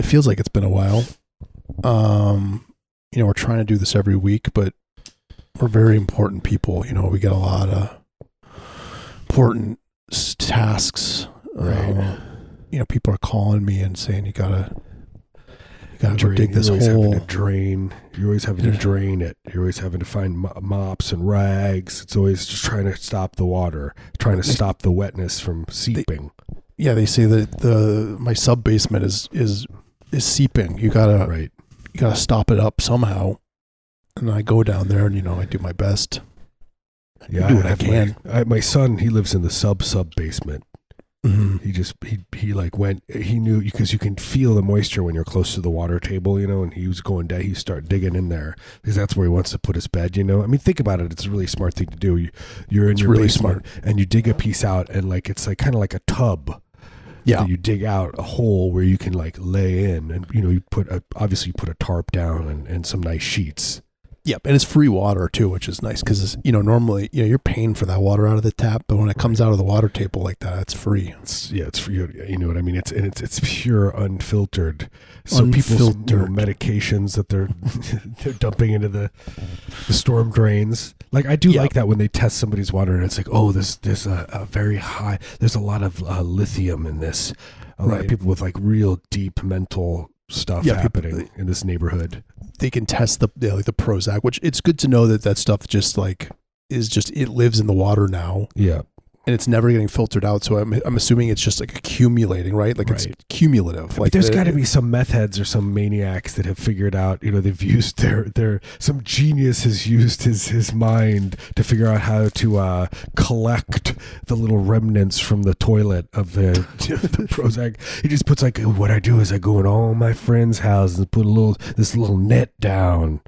It, feels like it's been a while. Um, you know, we're trying to do this every week, but we're very important people. You know, we get a lot of important tasks. Right. Uh, you know, people are calling me and saying you gotta, you gotta Drain- dig this you're always having hole. to drain. You're always having to drain it. You're always having to find mops and rags. It's always just trying to stop the water, trying to stop the wetness from seeping. Yeah, they say that the my sub basement is is is seeping. You gotta right. you gotta stop it up somehow. And I go down there and you know I do my best. Yeah. do what I have can. My, I, my son, he lives in the sub sub basement. Mm-hmm. He just he he like went. He knew because you can feel the moisture when you're close to the water table, you know. And he was going down. He started digging in there because that's where he wants to put his bed, you know. I mean, think about it. It's a really smart thing to do. You, you're in It's your really basement and you dig a piece out, and like it's like kind of like a tub. Yeah. you dig out a hole where you can like lay in, and you know you put a obviously you put a tarp down and, and some nice sheets. Yep, and it's free water too, which is nice because you know normally you know you're paying for that water out of the tap, but when it comes out of the water table like that, it's free. It's yeah, it's for you. Know what I mean? It's and it's it's pure unfiltered. So people's you know, Unfiltered. medications that they're they're dumping into the the storm drains. Like I do Yeah. like that when they test somebody's water and it's like, oh, there's there's a, a very high. There's a lot of uh, lithium in this. A lot of people with like real deep mental stuff Yeah, people- happening in this neighborhood. They can test the yeah, like the Prozac, which it's good to know that that stuff just like is just it lives in the water now Yeah, and it's never getting filtered out. So I'm I'm assuming it's just like accumulating, right? Like Right. it's cumulative. Like there's the- got to be some meth heads or some maniacs that have figured out, you know, they've used their their some genius has used his his mind to figure out how to uh, collect the little remnants from the toilet of the, the Prozac. He just puts like, what I do is I go in all my friends' houses and put a little this little net down,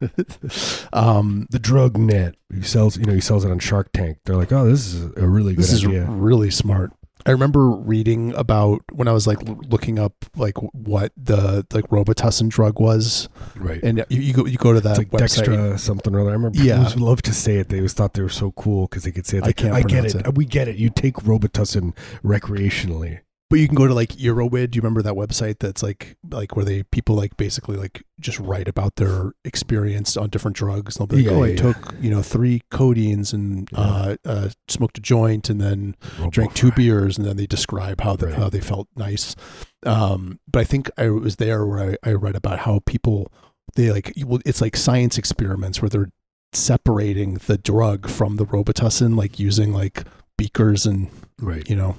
um the drug net. He sells, you know, he sells it on Shark Tank. They're like, oh, this is a really good this is idea. really smart. I remember reading about when I was like l- looking up like what the like Robitussin drug was, right. and you, you go you go to that like website. Dextra something or other. I remember Yeah. people love to say it. They always thought they were so cool because they could say it. I can't I get it. it. We get it. You take Robitussin recreationally. But you can go to like Erowid. Do you remember that website that's like like where they people like basically like just write about their experience on different drugs. They'll be like, Yeah, oh, I yeah. took you know three codeines and Yeah. uh, uh, smoked a joint and then drank two beers and then they describe how the, Right. how they felt nice. Um, but I think I was there where I, I read about how people they like well, it's like science experiments where they're separating the drug from the Robitussin, like using like beakers and Right. you know,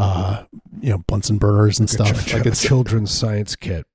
uh, you know, Bunsen burners and Like stuff. ch- like a it's children's science kit.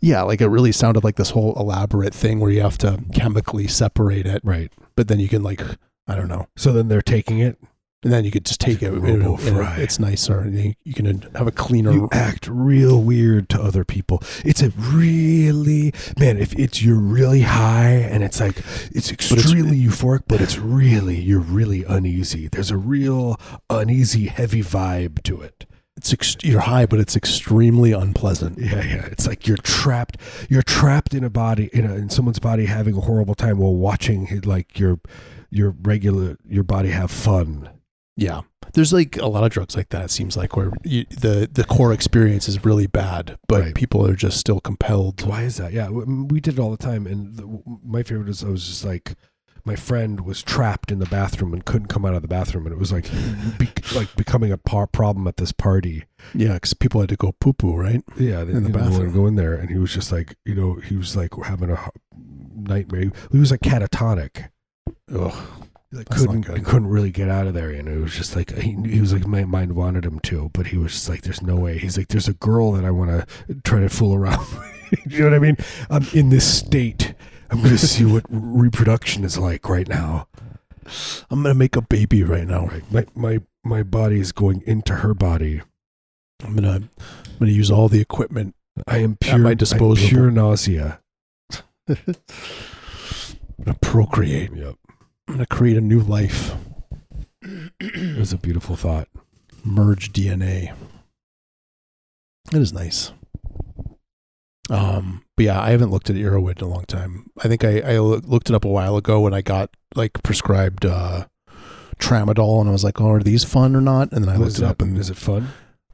yeah, like it really sounded like this whole elaborate thing where you have to chemically separate it, Right. but then you can like I don't know, So then they're taking it. And then you could just take it. and it- Robo and it- fry. it's nicer, you, you can have a cleaner. You act real weird to other people. It's a really man. If it's you're really high and it's like it's it's- extremely euphoric, but it's really you're really uneasy. There's a real uneasy, heavy vibe to it. it's ex- you're high, but it's extremely unpleasant. Yeah, yeah. It's like you're trapped. You're trapped in a body in a, in someone's body having a horrible time while watching like your your regular your body have fun. Yeah, there's like a lot of drugs like that. It seems like where you, the the core experience is really bad, but Right. people are just still compelled. Why is that? Yeah, we did it all the time. And the, my favorite is I was just like, my friend was trapped in the bathroom and couldn't come out of the bathroom, and it was like, be, like becoming a par- problem at this party. Yeah, because people had to go poo poo, right? Yeah, they In the didn't want to bathroom. go in there, and he was just like, you know, he was like having a nightmare. He was like catatonic. Ugh. Like couldn't couldn't really get out of there, and it was just like he, he was like my mind wanted him to, but he was just like, "There's no way." He's like, "There's a girl that I want to try to fool around." with." you know what I mean? I'm in this state. I'm going to see what reproduction is like right now. I'm gonna make a baby right now. Right, my my my body is going into her body. I'm gonna I'm gonna use all the equipment. I am At pure. my disposal. pure nausea. I'm gonna procreate. Yep, I'm gonna create a new life. it was a beautiful thought. Merge DNA. It is nice. Um, but yeah, I haven't looked at Erowid in a long time. I think I, I looked it up a while ago when I got like prescribed uh, tramadol, and I was like, "Oh, are these fun or not?" And then I What looked it up, and is it fun?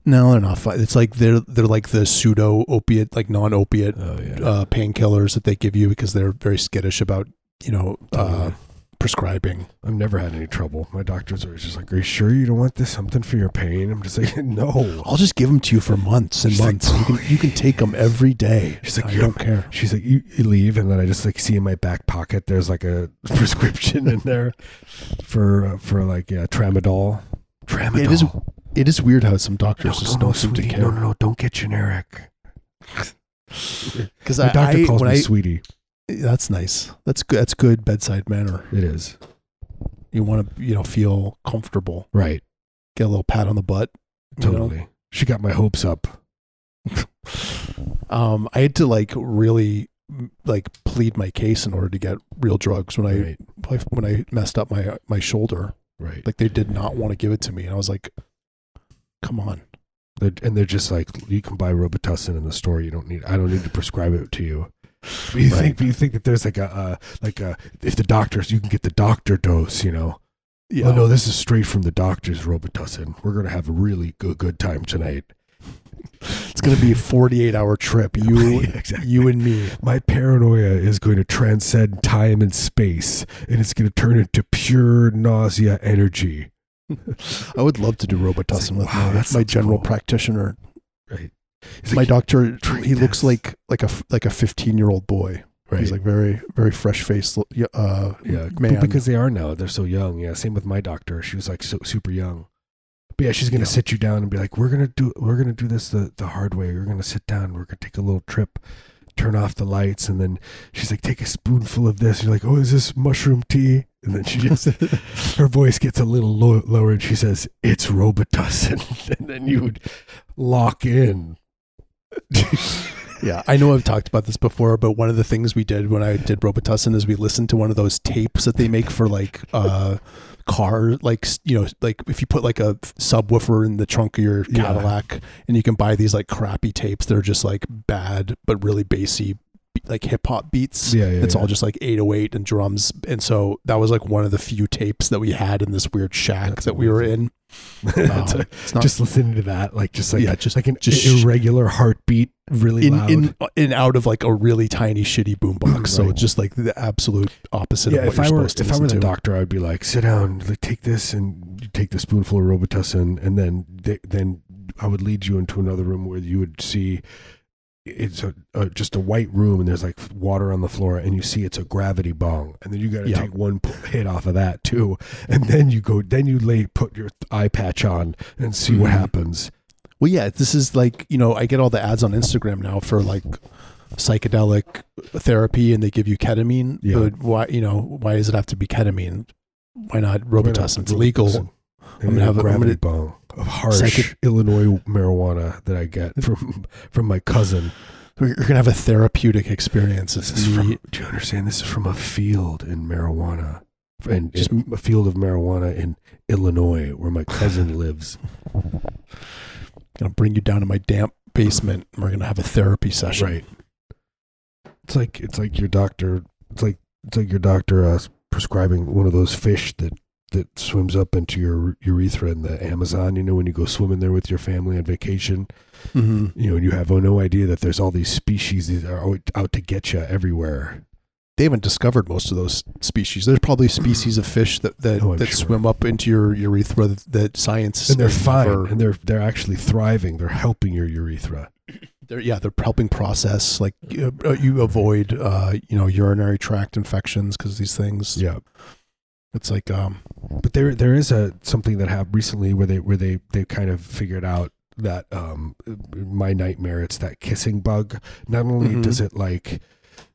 No, they're not. fun. it's like they're they're like the pseudo opiate, like non opiate Oh yeah. uh, painkillers that they give you because they're very skittish about you know uh. Prescribing. I've never had any trouble. My doctors are just like, "Are you sure you don't want this? Something for your pain?" I'm just like, "No." I'll just give them to you for months and She's like, months. you can you can take them every day. She's like, I "Yeah." don't care. She's like, you, you leave, and then I just like see in my back pocket there's like a prescription in there for uh, for like yeah, tramadol. Tramadol. It is it is weird how some no, doctors just no, no, don't seem to sweetie. care. No, no, no, don't get generic. Because My I, doctor I calls me I sweetie. That's nice. That's good. That's good bedside manner. It is You want to you know feel comfortable. right. Get a little pat on the butt. you know? Totally. She got my hopes up. Um, I had to like really like plead my case in order to get real drugs when I Right. when I messed up my my shoulder. Right. Like they did not want to give it to me, and I was like, "Come on." They're, and they're just like, you can buy Robitussin in the store. You don't need. I don't need to prescribe it to you. But you Right. think? But you think that there's like a uh, like a if the doctors you can get the doctor dose. You know. Yeah. Oh no, this is straight from the doctor's Robitussin. We're gonna have a really good good time tonight. It's gonna be a forty-eight hour trip. You, Yeah, exactly. you and me. My paranoia is going to transcend time and space, and it's going to turn into pure nausea energy. I would love to do Robitussin like, with wow, my, my general cool. practitioner. Right. He's my like, doctor, "Drink he looks like like a like a fifteen-year-old boy. right. He's like very very fresh faced. Uh, yeah, man. because they are now. They're so young. Yeah. Same with my doctor. She was like so super young. But yeah, she's gonna Yeah. sit you down and be like, "We're gonna do. We're gonna do this the the hard way. We're gonna sit down. We're gonna take a little trip." Turn off the lights, and then she's like, "Take a spoonful of this." You're like, "Oh, is this mushroom tea?" And then she just her voice gets a little low, lower and she says, It's Robitussin. and then you would lock in. Yeah, I know I've talked about this before, but one of the things we did when I did Robitussin is we listened to one of those tapes that they make for like uh car like you know like if you put like a subwoofer in the trunk of your Yeah. Cadillac and you can buy these like crappy tapes that are just like bad but really bassy like hip hop beats. Yeah, yeah. It's yeah. all just like 808 and drums. And so that was like one of the few tapes that we had in this weird shack That's that we were in. Um, it's not just listening to that, like just like Yeah, just- like an just irregular heartbeat, really in, loud. in in out of like a really tiny shitty boombox. So Right. it's just like the absolute opposite yeah, of what if you're I were supposed to if I were the to. doctor, I'd be like, sit down, like take this, and take the spoonful of Robitussin, and then th- then I would lead you into another room where you would see it's a, a just a white room, and there's like water on the floor, and you see it's a gravity bong, and then you got to Yeah. take one hit off of that too, and then you go, then you lay put your eye patch on and see what Mhm. happens. Well, yeah, this is like you know I get all the ads on Instagram now for like psychedelic therapy, and they give you ketamine. Yeah. But why you know why does it have to be ketamine? Why not Robitussin? It's legal. I'm gonna have a- gravity bong of harsh Psychic- Illinois marijuana that I get from from my cousin. You're gonna have a therapeutic experience. This is from, do you understand? This is from a field in marijuana, and Just- a field of marijuana in Illinois, where my cousin lives. gonna bring you down to my damp basement. and We're gonna have a therapy session. Right. It's like it's like your doctor. It's like it's like your doctor uh, prescribing one of those fish that that swims up into your urethra in the Amazon. You know, when you go swimming there with your family on vacation, hmm you know, you have no idea that there's all these species that are out- out to get you everywhere. They haven't discovered most of those species. There's probably species of fish that that, Oh, that sure. swim up into your urethra that, that science And they're fine, and they're they're actually thriving. They're helping your urethra. they're yeah they're helping process like you, uh, you avoid uh you know urinary tract infections because these things Yeah. It's like um but there there is a something that happened recently where they where they they kind of figured out that um my nightmare it's that kissing bug not only Mhm. does it like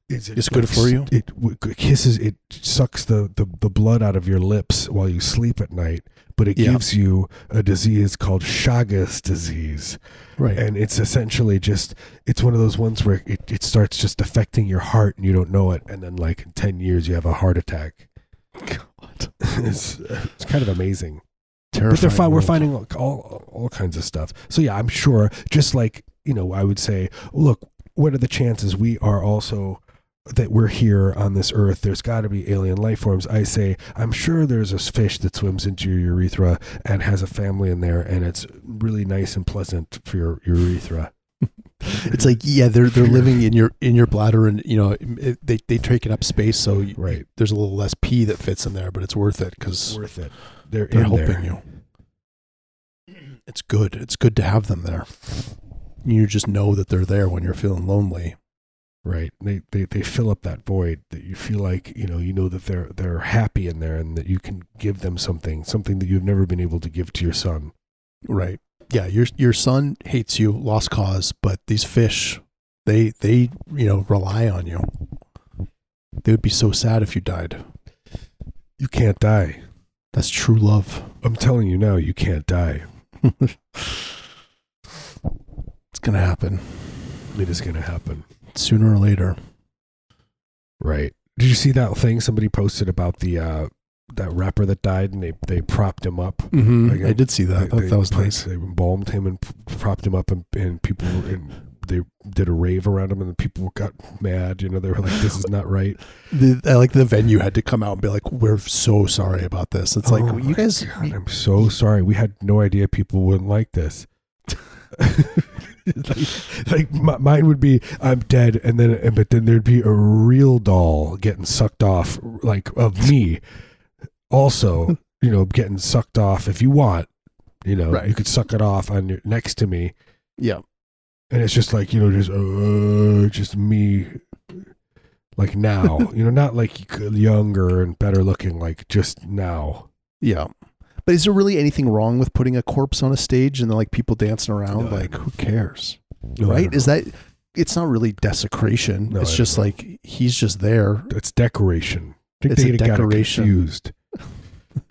is it It's good for you? it, kisses it sucks the, the the blood out of your lips while you sleep at night but it Yeah. gives you a disease called Chagas disease right and it's essentially just it's one of those ones where it, it starts just affecting your heart and you don't know it and then like in 10 years you have a heart attack God. it's, it's kind of amazing terrifying but they're fi- we're finding all, all all kinds of stuff. So yeah, I'm sure. Just like you know, I would say, look, what are the chances we are also that we're here on this earth. There's got to be alien life forms. I say, I'm sure there's a fish that swims into your urethra and has a family in there, and it's really nice and pleasant for your urethra. It's like yeah, they're they're living in your in your bladder, and you know it, they they taking up space, so you, Right. there's a little less pee that fits in there, but it's worth it because Worth it. They're, they're helping there. you. It's good. It's good to have them there. You just know that they're there when you're feeling lonely. Right. They, they they fill up that void that you feel like, you know, you know that they're they're happy in there and that you can give them something, something that you've never been able to give to your son. Right. Yeah, your your son hates you, lost cause, but these fish, they they you know rely on you. They would be so sad if you died. You can't die. That's true love. I'm telling you now, you can't die. It's gonna happen It is going to happen. sooner or later. Right. Did you see that thing somebody posted about the uh that rapper that died and they they propped him up? Mm-hmm. Like, I did see that. They- that was put- nice. They embalmed him and propped him up, and, and people and they did a rave around him, and the people got mad. You know, they were like, "This is not right." The, I like the venue had to come out and be like, "We're so sorry about this." It's like Oh you guys. God, I'm so sorry. We had no idea people wouldn't like this. like, like my, mine would be I'm dead, and then and- but then there'd be a real doll getting sucked off, like of me. Also, you know, getting sucked off. If you want, you know, Right. you could suck it off on your next to me, yeah, and it's just like you know, just uh, just me. Like now, you know, not like younger and better looking, like just now. yeah. But is there really anything wrong with putting a corpse on a stage and then like people dancing around? No, like, who cares? No, right? Is that? It's not really desecration. No, it's just know. like he's just there. it's decoration. I think It's a they got it decoration. confused.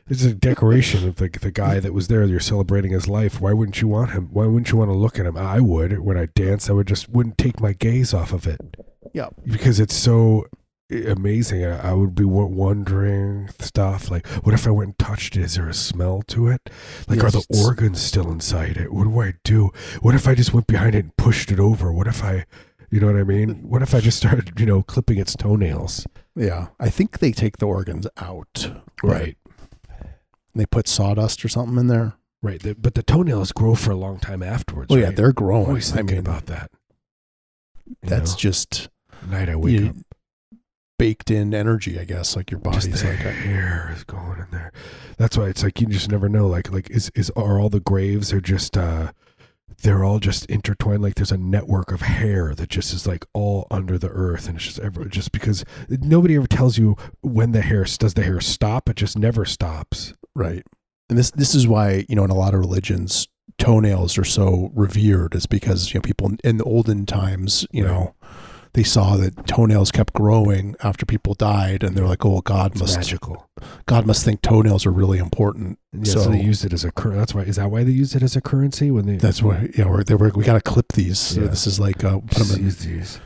It's a decoration of the the guy that was there. You're celebrating his life. Why wouldn't you want him? Why wouldn't you want to look at him? I would when I dance. I would just wouldn't take my gaze off of it. Yeah. because it's so eh, amazing. I, I would be wondering stuff like, what if I went and touched it? Is there a smell to it? Like, are the organs still inside it? What do I do? What if I just went behind it and pushed it over? What if I, you know what I mean? What if I just started, you know, clipping its toenails? Yeah, I think they take the organs out. Right. They put sawdust or something in there. Right. The, but the toenails grow for a long time afterwards. Oh yeah, they're I'm growing. always I thinking mean, about that. You that's know? just night I wake you- up. baked in energy, I guess. Like your Just body's the like, hair is going in there. That's why it's like you just never know. Like like is is are all the graves are just uh they're all just intertwined like there's a network of hair that just is like all under the earth and it's just ever just because nobody ever tells you when the hair does the hair stop it just never stops right. And this this is why you know in a lot of religions toenails are so revered is because you know people in the olden times you Right. know they saw that toenails kept growing after people died and they're like oh well God it's must magical. God must think toenails are really important. Yeah, so, so, they used it as a cur- that's why is that why they used it as a currency when they that's why yeah we're, they were, we got to clip these. So this is like uh, put them in use these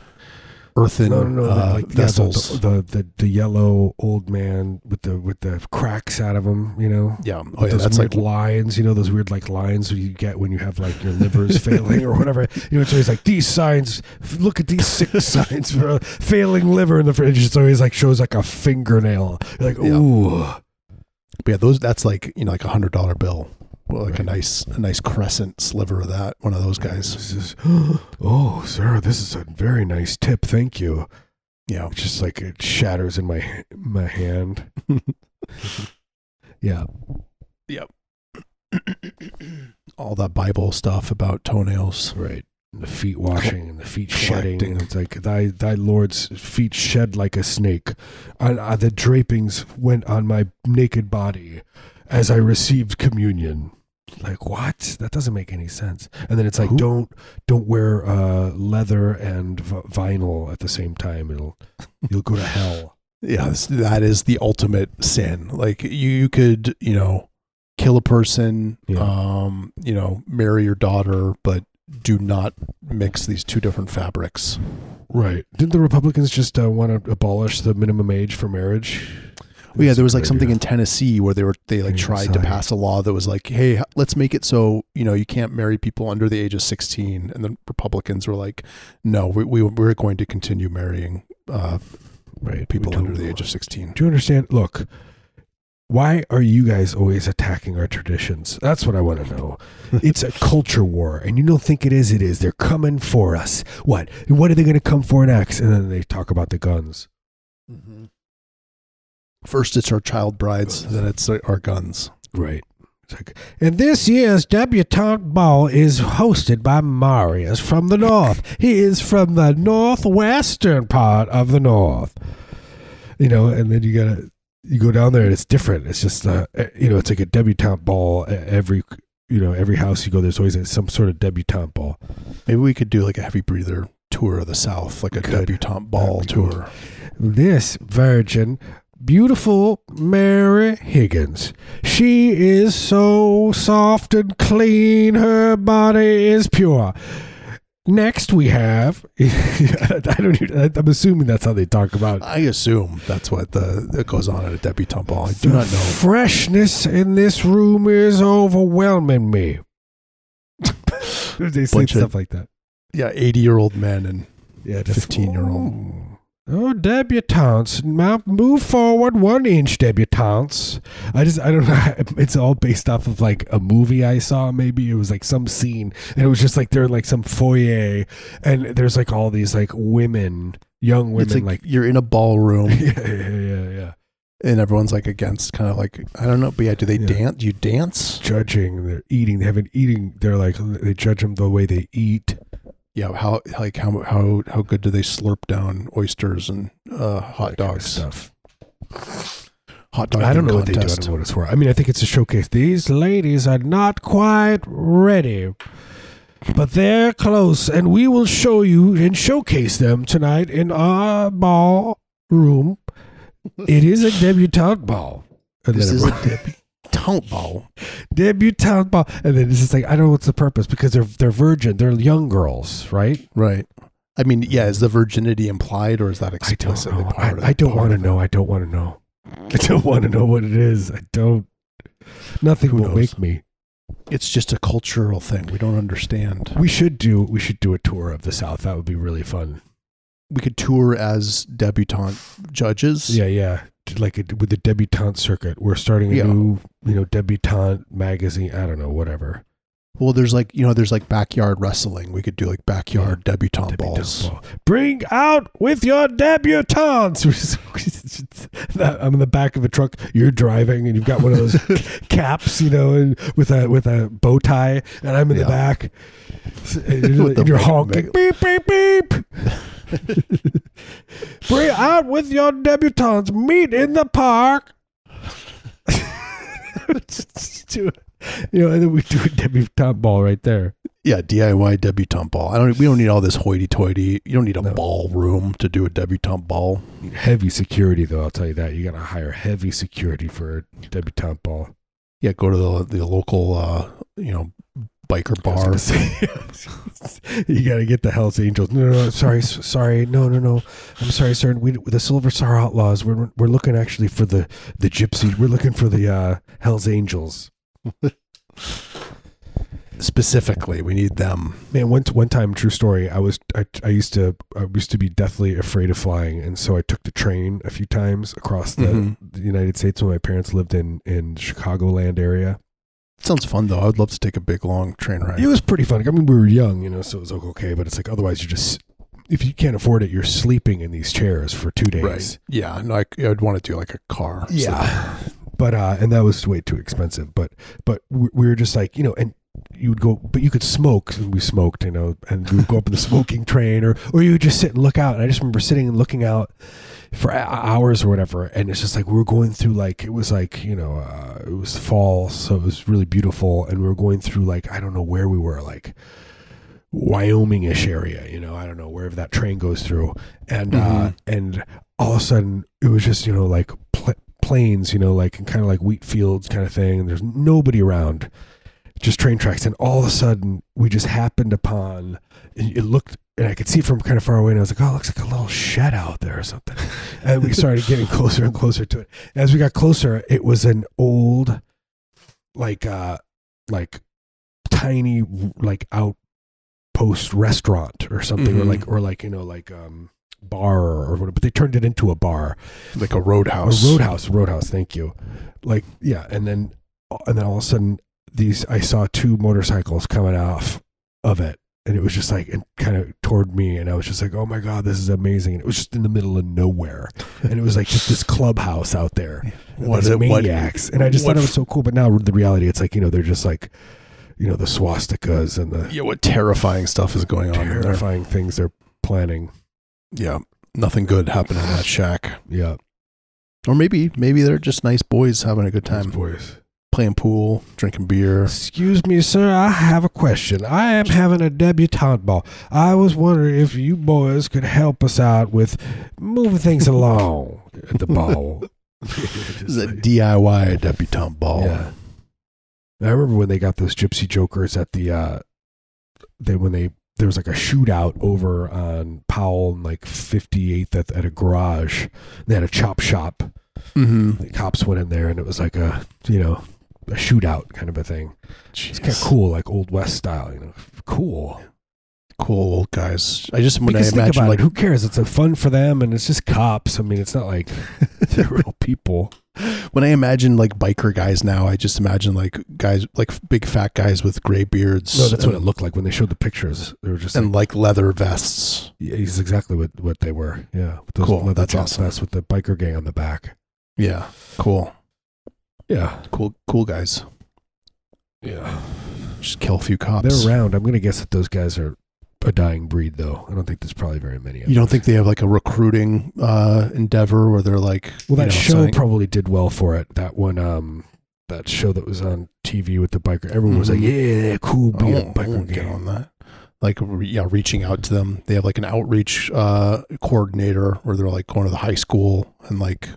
earthen no, no, no, uh, like, yeah, the- vessels the, the, the yellow old man with the with the cracks out of him you know yeah oh yeah those that's weird like lines, you know, those weird like lines you get when you have like your liver's failing or whatever. You know, it's always like these signs. Look at these six signs for a failing liver in the fridge. It's always like shows like a fingernail. You're like, Yeah. ooh, But yeah, those that's like you know like a hundred dollar bill, well, like a nice a nice crescent sliver of that. One of those guys. Oh, sir, this is a very nice tip. Thank you. Yeah, It's just like it shatters in my my hand. yeah, yep all that Bible stuff about toenails. right. And the feet washing and the feet shedding. And it's like thy thy Lord's feet shed like a snake. And uh, the drapings went on my naked body as I received communion. Like what? That doesn't make any sense. And then it's like Who- don't don't wear uh, leather and v- vinyl at the same time. It'll you'll go to hell. Yeah, that is the ultimate sin. Like you, you could you know kill a person, Yeah. um, you know, marry your daughter, but do not mix these two different fabrics. Right. Didn't the Republicans just uh, want to abolish the minimum age for marriage? Well, yeah, there was like something idea. in Tennessee where they were they like tried to pass a law that was like, hey, let's make it so you know you can't marry people under the age of sixteen, and the Republicans were like, no, we, we we're going to continue marrying uh, right people under the age of sixteen. Do you understand? Look, why are you guys always attacking our traditions? That's what I want to know. It's a culture war, and you don't think it is. It is. They're coming for us. What? What are they going to come for next? And then they talk about the guns. First, it's our child brides, then it's our guns. Right. And this year's debutante ball is hosted by Marius from the north. He is from the northwestern part of the north. You know, and then you gotta you go down there and it's different. It's just uh, eh, you know, it's like a debutante ball. Every you know, every house you go, there's always some sort of debutante ball. Maybe we could do like a heavy breather tour of the South, like a Could. debutante ball That'd cool. tour. this virgin, beautiful Mary Higgins. She is so soft and clean, her body is pure. Next, we have. I don't. Even, I'm assuming that's how they talk about. I assume that's what the that goes on at a debutante ball. I do not know. Freshness in this room is overwhelming me. they say Bunch of- stuff like that. Yeah, eighty-year-old men and Yeah, 15-year-old. Oh, debutantes. Now move forward one inch, debutantes. I just, I don't know. It's all based off of like a movie I saw. Maybe it was like some scene, and it was just like they're in like some foyer, and there's like all these like women, young it's women, like, like, you're in a ballroom yeah, yeah, yeah, yeah, and everyone's like against kind of like I don't know, but yeah, do they Yeah. dance? Do you dance? judging. They're eating. They haven't eating. They're like they judge them the way they eat. Yeah, how like how how how good do they slurp down oysters and uh, hot that kind of dogs? stuff. Hot dog. I don't know what they do. I don't know what it's for. I mean, I think it's a showcase. These ladies are not quite ready, but they're close, and we will show you and showcase them tonight in our ballroom. it is a debutante ball. And This is a everyone- debutante ball. debutante ball, and then it's just like I don't know what's the purpose because they're they're virgin, they're young girls, right? Right. I mean, yeah, is the virginity implied or is that I don't explicitly know. part of I, I don't want to know. I don't want to know. I don't want to know what it is. I don't. Nothing Who will knows? make me. It's just a cultural thing. We don't understand. We should do we should do a tour of the South. That would be really fun. We could tour as debutante judges. Yeah, yeah. Like a, with the debutante circuit, we're starting a Yeah. new, you know, debutante magazine. I don't know, whatever. Well, there's like you know, there's like backyard wrestling. We could do like backyard debutante, Debutante balls. ball. Bring out with your debutantes. I'm in the back of a truck. You're driving, and you've got one of those caps, you know, and with a with a bow tie, and I'm in the back. And you're, the you're honking. beep beep beep. Bring out with your debutantes. Meet in the park. Do you know, and then we do a debutante ball right there. Yeah, DIY debutante ball. I don't. We don't need all this hoity-toity. You don't need a No. ballroom to do a debutante ball. Heavy security, though. I'll tell you that. You got to hire heavy security for a debutante ball. Yeah, go to the the local, uh, you know, biker bar. you got to get the Hell's Angels. No, no, no. Sorry, sorry. No, no, no. I'm sorry, sir. We the Silver Star Outlaws. We're we're looking actually for the the Gypsy. We're looking for the uh, Hell's Angels. Specifically, we need them. Man, one one time, true story. I was I, I used to I used to be deathly afraid of flying, and so I took the train a few times across the, Mhm. the United States when my parents lived in in Chicagoland area. Sounds fun though. I would love to take a big long train ride. It was pretty fun. I mean, we were young, you know, so it was like okay, but it's like otherwise you're just if you can't afford it, you're sleeping in these chairs for two days. Right. Yeah. No, I, I'd want to do like a car. Yeah. But uh, and that was way too expensive. But but we were just like you know, and you would go, but you could smoke. And we smoked, you know, and we would go up in the smoking train, or or you would just sit and look out. And I just remember sitting and looking out for hours or whatever. And it's just like we were going through like it was like you know uh, it was fall, so it was really beautiful, and we were going through like I don't know where we were like. Wyoming-ish area, you know, I don't know wherever that train goes through, and uh, Mhm. and all of a sudden it was just you know like pl- plains, you know, like kind of like wheat fields kind of thing. And there's nobody around. Just train tracks, and all of a sudden we just happened upon. It looked, and I could see from kind of far away, and I was like, "Oh, it looks like a little shed out there or something." and we started getting closer and closer to it. As we got closer, it was an old, like, uh, like tiny, like outpost restaurant or something, or Mhm. like, or like you know, like um bar or whatever. But they turned it into a bar like a roadhouse. a roadhouse roadhouse thank you like yeah and then and then all of a sudden these i saw two motorcycles coming off of it and it was just like and kind of toward me and i was just like oh my god this is amazing. And it was just in the middle of nowhere. And it was like just this clubhouse out there. What these it- what- maniacs. And i just what thought it was so cool but now the reality it's like you know they're just like you know the swastikas and the Yeah, what terrifying stuff is going on terrifying things they're planning. Yeah, nothing good happened in that shack. yeah. Or maybe, maybe they're just nice boys having a good time, boys playing pool, drinking beer. Excuse me, sir. I have a question. I am having a debutante ball. I was wondering if you boys could help us out with moving things along at the ball. This is a DIY debutante ball. Yeah. I remember when they got those Gypsy Jokers at the uh they when they there was like a shootout over on Powell and like 58th at, at a garage. They had a chop shop. Mm-hmm. The cops went in there and it was like a you know a shootout kind of a thing. It's kind of cool, like old west style. You know, cool. Cool old guys. I just when because I imagine like it, who cares? It's a fun for them, and it's just cops. I mean, it's not like they're real people. when I imagine like biker guys now, I just imagine like guys like big fat guys with gray beards. No, that's what it looked like when they showed the pictures. They were just and like, like leather vests. yeah, exactly what, what they were. Yeah, Cool, that's awesome. vests with the biker gang on the back. Yeah, cool, Yeah, cool, cool guys. yeah. Just kill a few cops. They're around. I'm gonna guess that those guys are a dying breed, though. I don't think there's probably very many. of You don't think they have like a recruiting uh, endeavor where they're like, Well, that you know, show probably did well for it. That one, um, that show that was on TV with the biker. Everyone was like, Mhm. "Yeah, cool, I being a won't, I biker won't get gang." on that. Like, re- yeah, reaching out to them. They have like an outreach uh, coordinator where they're like going to the high school and like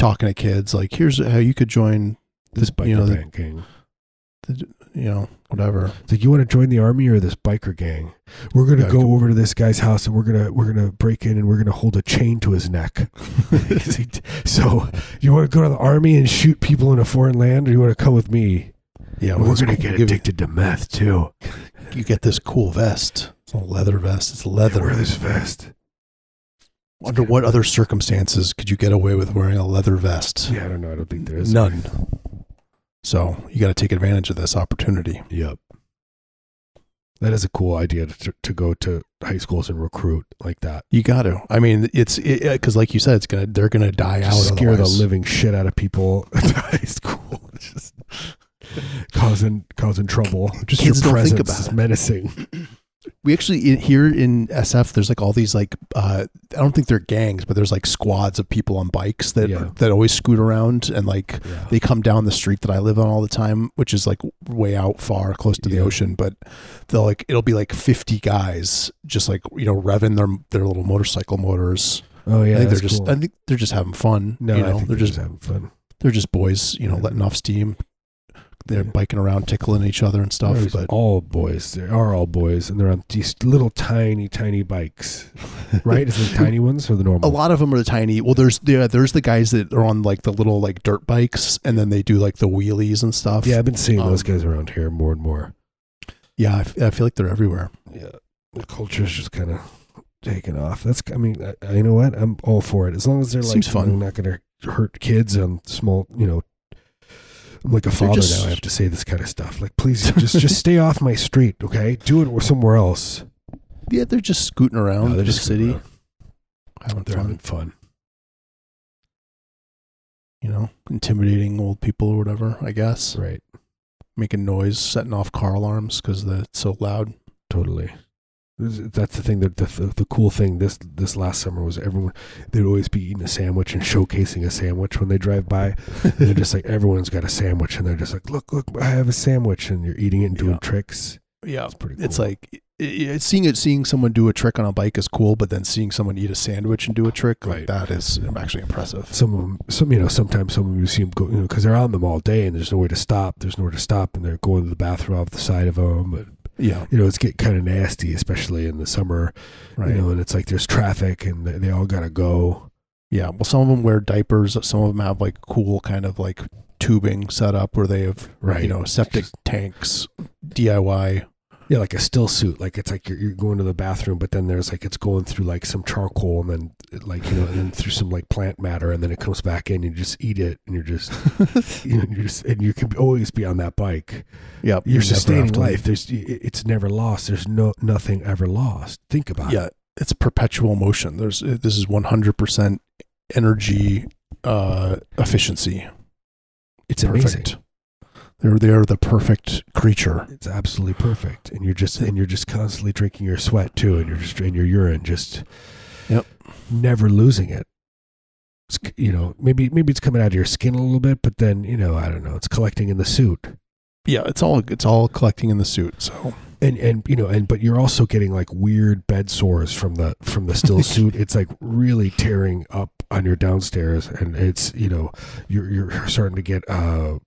talking to kids. Like, here's how you could join. This the- biker you know, the- gang. the, you know, whatever. It's like you want to join the army or this biker gang? We're gonna Yeah, go over to this guy's house and we're gonna we're gonna break in and we're gonna hold a chain to his neck. so you want to go to the army and shoot people in a foreign land, or you want to come with me? Yeah, we're gonna cool. get addicted to meth too. You get this cool vest. It's a leather vest. It's leather. Wear this vest. Under what other circumstances could you get away with wearing a leather vest? Yeah, I don't know. I don't think there is None. So you got to take advantage of this opportunity. Yep. That is a cool idea to, to go to high schools and recruit like that. You got to. I mean, it's because, like you said, it's gonna they're gonna die out. Just scare the living shit out of people at high school. Just causing causing trouble. Just Kids your don't think presence about is it. menacing. We actually here in SF, there's like all these like uh, I don't think they're gangs, but there's like squads of people on bikes that Yeah. that always scoot around and like Yeah. they come down the street that I live on all the time, which is like way out far, close to the Yeah. ocean. But they'll like it'll be like 50 guys just like you know revving their their little motorcycle motors. Oh yeah, I think they're just cool. I think they're just having fun. no, you know, think they're just having fun. they're just boys, you know, letting off steam. They're biking around, tickling each other and stuff. There's But all boys. they are all boys, and they're on these little tiny, tiny bikes. Right? Is it the tiny ones or the normal? a lot of them are the tiny. Well, there's yeah, there's the guys that are on like the little like dirt bikes, and then they do like the wheelies and stuff. Yeah, I've been seeing those Um, guys around here more and more. yeah. I, f- I feel like they're everywhere. Yeah, the culture's just kind of taken off. That's, I mean, I, you know what? I'm all for it as long as they're like Seems you fun. not going to hurt kids on small, you know. I'm like a father just- now. I have to say this kind of stuff. Like, please, just just stay off my street, okay? Do it somewhere else. Yeah, they're just scooting around No, they're the just city, around. having They're fun. having fun. You know, intimidating old people or whatever. I guess Right. making noise, setting off car alarms because it's so loud. Totally. That's the thing that the, the the cool thing this this last summer was everyone they'd always be eating a sandwich and showcasing a sandwich when they drive by. And they're just like everyone's got a sandwich and they're just like look look I have a sandwich and you're eating it and doing Yeah. tricks. Yeah, It's pretty cool. it's like i- seeing it, seeing someone do a trick on a bike is cool, but then seeing someone eat a sandwich and do a trick like Right. that is actually impressive. some of them, some you know, sometimes some of them you see them go, you know, because they're on them all day and there's nowhere to stop. There's nowhere to stop, and they're going to the bathroom off the side of them. And, Yeah, you know, it's getting kind of nasty, especially in the summer. right. You know, and it's like there's traffic and they, they all gotta go. Yeah, well, some of them wear diapers. Some of them have like cool kind of like tubing set up where they have Right. you know septic tanks, DIY. Yeah, like a still suit. Like it's like you're, you're going to the bathroom, but then there's like it's going through like some charcoal and then like you know, and then through some like plant matter, and then it comes back in. And you just eat it, and you're just you know, you're just and you can always be on that bike. Yep, you You're never sustaining life. There's it's never lost. There's no nothing ever lost. Think about it. Yeah, it's perpetual motion. There's this is 100% energy uh, efficiency. It's amazing. They're they're the perfect creature. It's absolutely perfect, and you're just and you're just constantly drinking your sweat too, and you're just and your urine just, Yep. never losing it. It's, you know, maybe maybe it's coming out of your skin a little bit, but then you know, I don't know, it's collecting in the suit, Yeah, it's all it's all collecting in the suit. So and and you know, and but you're also getting like weird bed sores from the from the still suit. It's like really tearing up on your downstairs, and it's you know, you're you're starting to get uh.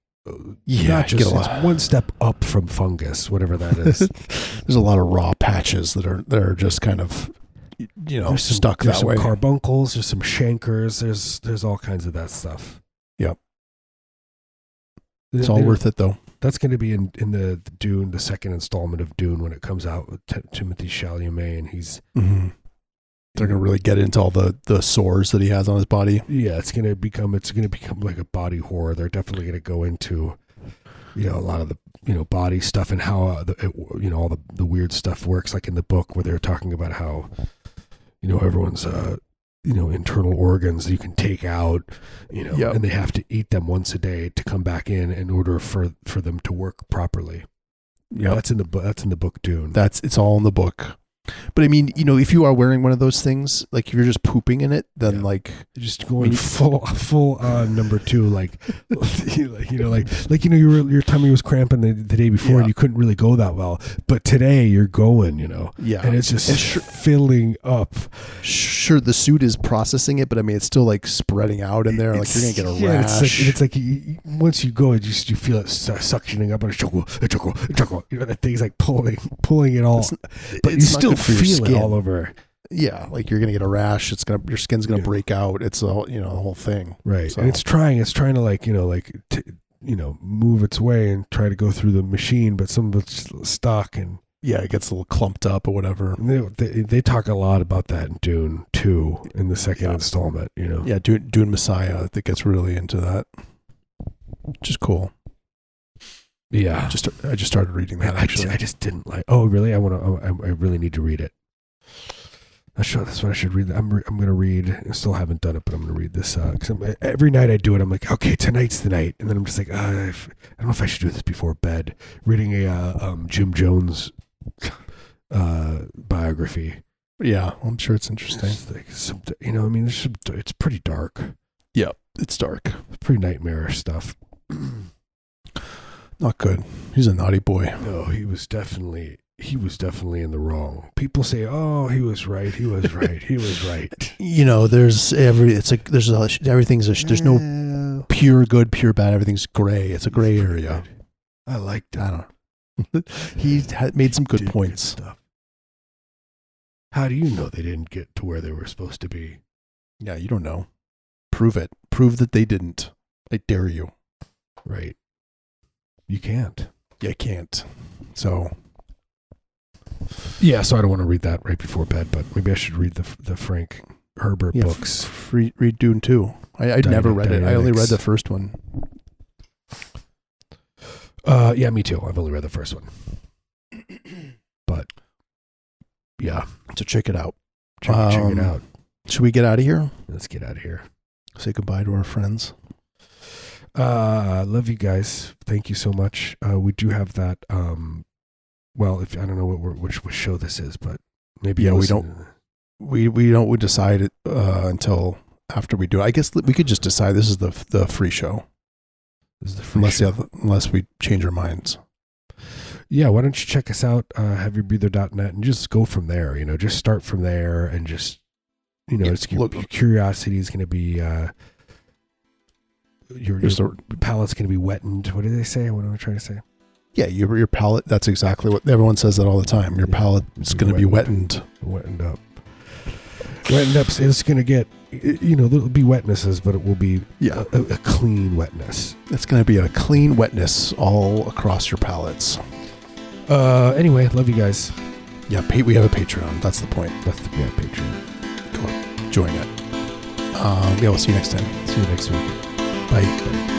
Yeah, not just get a it's lot. one step up from fungus, whatever that is. there's a lot of raw patches that are that are just kind of you know there's some, stuck there's that way. some carbuncles, there's some chancres, there's there's all kinds of that stuff. Yep. It's all they- worth it though. That's going to be in in the, the Dune, the second installment of Dune when it comes out with T- Timothée Chalamet, and he's Mm-hmm. They're gonna really get into all the the sores that he has on his body. yeah, it's going to become it's going to become like a body horror. They're definitely going to go into you know a lot of the you know body stuff and how uh, the, it, you know all the the weird stuff works. Like in the book where they're talking about how you know everyone's uh you know internal organs you can take out you know Yep. and they have to eat them once a day to come back in in order for for them to work properly. Yeah, That's in the book. That's in the book Dune. that's it's all in the book. But I mean, you know, if you are wearing one of those things, like if you're just pooping in it, then Yeah. like just going full full on number two like you know like like you know your your tummy was cramping the, the day before Yeah. and you couldn't really go that well but today you're going you know yeah, and it's just And sure- filling up sure the suit is processing it, but I mean, it's still like spreading out in there. Like you're gonna get a It's- yeah, rash. it's like, it's like you, you- once you go it just you feel it su- suctioning up and a choco choco choco you know that thing's like pulling pulling it all It's- but you it's not still good for your skin. all over yeah, like you're gonna get a rash. It's gonna your skin's gonna Yeah. break out. It's a whole- you know the whole thing. right So- and it's trying it's trying to like you know like t- you know move its way and try to go through the machine but some of it's stuck and Yeah, it gets a little clumped up or whatever. They, they, they talk a lot about that in Dune 2 in the second Yeah. installment, you know. Yeah, Dune, Dune Messiah that gets really into that, which is cool. Yeah. Just I just started reading that I, actually. I just didn't like. Oh, really? I want to. I, I really need to read it. That's sure that's what I should read. I'm re, I'm gonna read. I still haven't done it, but I'm gonna read this. Uh, cause I'm, every night I do it, I'm like, okay, tonight's the night, and then I'm just like, uh, I don't know if I should do this before bed. Reading a uh, um, Jim Jones uh, biography. yeah, I'm sure it's interesting. It's like some, you know, I mean, some, it's pretty dark, Yeah, It's dark, pretty nightmarish stuff. Not good. He's a naughty boy. No, he was definitely he was definitely in the wrong. People say, "Oh, he was right. He was right. He was right." You know, there's every. It's like there's a everything's a there's no pure good, pure bad. Everything's gray. It's a gray area. I liked it. I don't know. he had made some good Did points. stuff. How do you know they didn't get to where they were supposed to be? Yeah, you don't know. Prove it. Prove that they didn't. I dare you. Right. You can't. You can't. So Yeah, so I don't want to read that right before bed, but maybe I should read the the Frank Herbert yeah, books. f- read, read Dune too. I, I'd never Dyna- read it. I only read the first one. Uh, yeah, me too. I've only read the first one, but yeah, So check it out. check, check it Um, out. Should we get out of here? Let's get out of here. Say goodbye to our friends. Uh, love you guys. Thank you so much. Uh, we do have that. Um, well, if I don't know what which which show this is, but maybe Yeah, we listen- We we don't we decide it uh, until after we do it. I guess we could just decide this is the the free show This is the free unless show. the unless we change our minds. yeah, why don't you check us out, uh, heavybreather.net, and just go from there. You know, just start from there and just, you know, Yeah, it's, your, look- your curiosity is going to be, uh, your, your palate's going to be wettened. What do they say? What am I trying to say? Yeah, your your palate. That's exactly what everyone says that all the time. Your Yeah. palate is going to be Wettened. wettened. Up. Wettened up. It's going to get, you know, there'll be wetnesses, but it will be Yeah, a, a clean wetness. it's going to be a clean wetness all across your palates. Uh, anyway, love you guys. Yeah, pa- we have a Patreon. That's the point. That's the yeah, Patreon. Go on, join it. Um, yeah, we'll see you next time. See you next week. Bye.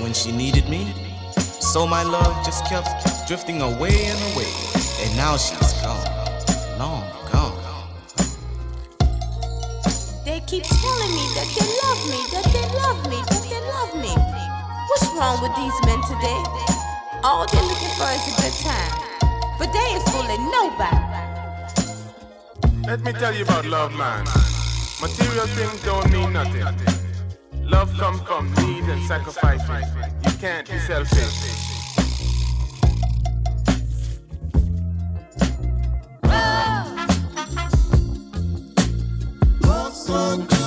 When she needed me, so my love just kept drifting away and away, and now she's gone, long gone. They keep telling me that they love me, that they love me, that they love me. What's wrong with these men today? All they're looking for is a good time, but they ain't fooling nobody. Let me tell you about love, man. Material things don't mean nothing. Love comes from need and sacrificing. You can't be selfish. Good.